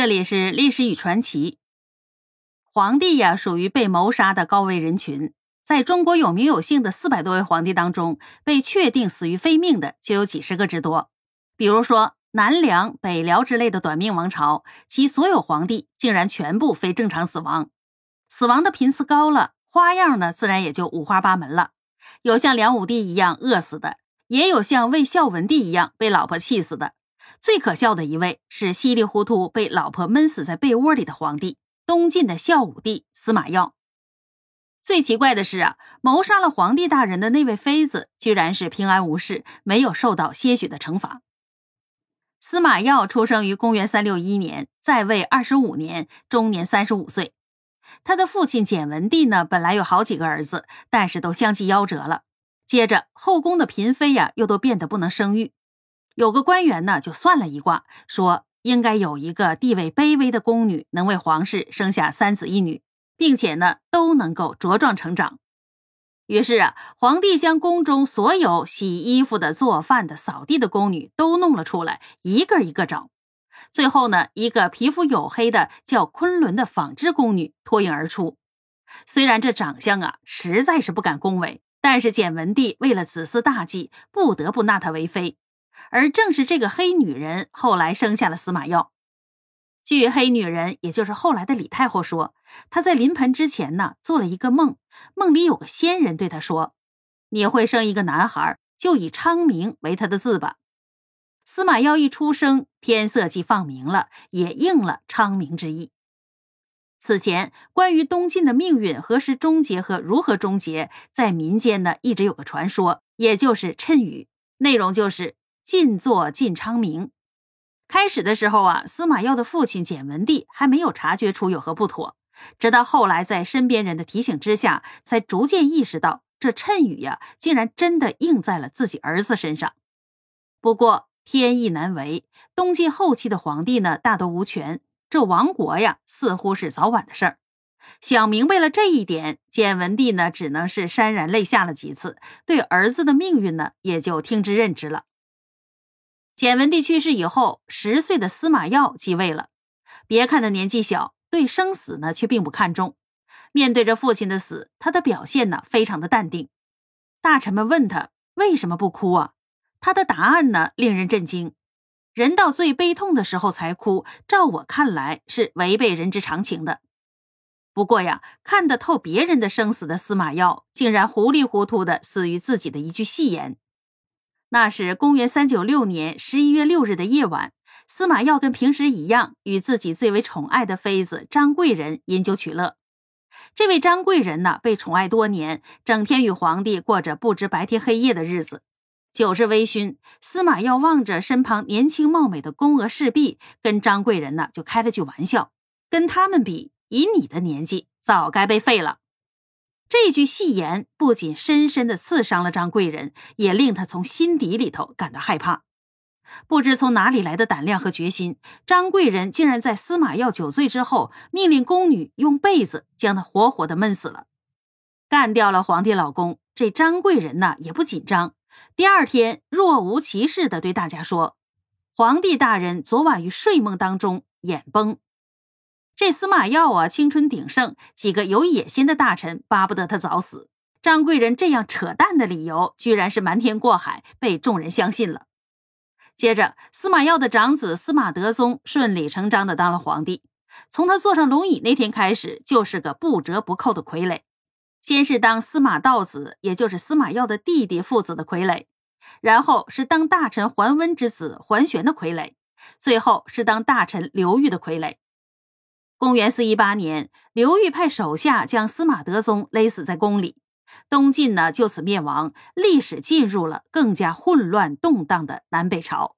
这里是历史与传奇。皇帝呀，属于被谋杀的高危人群。在中国有名有姓的四百多位皇帝当中，被确定死于非命的就有几十个之多。比如说南梁、北辽之类的短命王朝，其所有皇帝竟然全部非正常死亡。死亡的频次高了，花样呢自然也就五花八门了。有像梁武帝一样饿死的，也有像魏孝文帝一样被老婆气死的。最可笑的一位是稀里糊涂被老婆闷死在被窝里的皇帝——东晋的孝武帝司马曜。最奇怪的是啊，谋杀了皇帝大人的那位妃子，居然是平安无事，没有受到些许的惩罚。司马曜出生于公元三六一年，在位二十五年，终年三十五岁。他的父亲简文帝呢，本来有好几个儿子，但是都相继夭折了。接着后宫的嫔妃呀，又都变得不能生育。有个官员呢，就算了一卦，说应该有一个地位卑微的宫女，能为皇室生下三子一女。并且呢，都能够茁壮成长。于是啊，皇帝将宫中所有洗衣服的、做饭的、扫地的宫女都弄了出来，一个一个找。最后呢，一个皮肤黝黑的叫昆仑的纺织宫女脱颖而出。虽然这长相啊，实在是不敢恭维，但是简文帝为了子嗣大计，不得不纳她为妃。而正是这个黑女人，后来生下了司马曜。据黑女人，也就是后来的李太后说，她在临盆之前呢，做了一个梦，梦里有个仙人对她说：“你会生一个男孩，就以昌明为他的字吧。”司马曜一出生，天色即放明了，也应了昌明之意。此前，关于东晋的命运何时终结和如何终结，在民间呢一直有个传说，也就是谶语，内容就是“晋作晋昌明”。开始的时候啊，司马曜的父亲简文帝还没有察觉出有何不妥，直到后来在身边人的提醒之下，才逐渐意识到这谶语呀，竟然真的应在了自己儿子身上。不过天意难违，东晋后期的皇帝呢，大都无权，这亡国呀，似乎是早晚的事儿。想明白了这一点，简文帝呢，只能是潸然泪下了几次，对儿子的命运呢，也就听之任之了。简文帝去世以后，十岁的司马曜继位了。别看他年纪小，对生死呢却并不看重。面对着父亲的死，他的表现呢非常的淡定。大臣们问他为什么不哭啊？他的答案呢令人震惊：人到最悲痛的时候才哭，照我看来是违背人之常情的。不过呀，看得透别人的生死的司马曜，竟然糊里糊涂的死于自己的一句戏言。那是公元三九六年十一月六日的夜晚，司马曜跟平时一样，与自己最为宠爱的妃子张贵人饮酒取乐。这位张贵人呢，被宠爱多年，整天与皇帝过着不知白天黑夜的日子。酒至微醺，司马曜望着身旁年轻貌美的宫娥侍婢，跟张贵人呢就开了句玩笑：“跟他们比，以你的年纪，早该被废了。”这句戏言不仅深深的刺伤了张贵人，也令他从心底里头感到害怕。不知从哪里来的胆量和决心，张贵人竟然在司马曜酒醉之后，命令宫女用被子将他活活的闷死了，干掉了皇帝老公。这张贵人呢也不紧张，第二天若无其事的对大家说：“皇帝大人昨晚于睡梦当中眼崩。”这司马曜啊，青春鼎盛，几个有野心的大臣巴不得他早死。张贵人这样扯淡的理由，居然是瞒天过海，被众人相信了。接着，司马曜的长子司马德宗顺理成章的当了皇帝。从他坐上龙椅那天开始，就是个不折不扣的傀儡。先是当司马道子，也就是司马曜的弟弟父子的傀儡，然后是当大臣桓温之子桓玄的傀儡，最后是当大臣刘裕的傀儡。公元四一八年，刘裕派手下将司马德宗勒死在宫里，东晋呢就此灭亡，历史进入了更加混乱动荡的南北朝。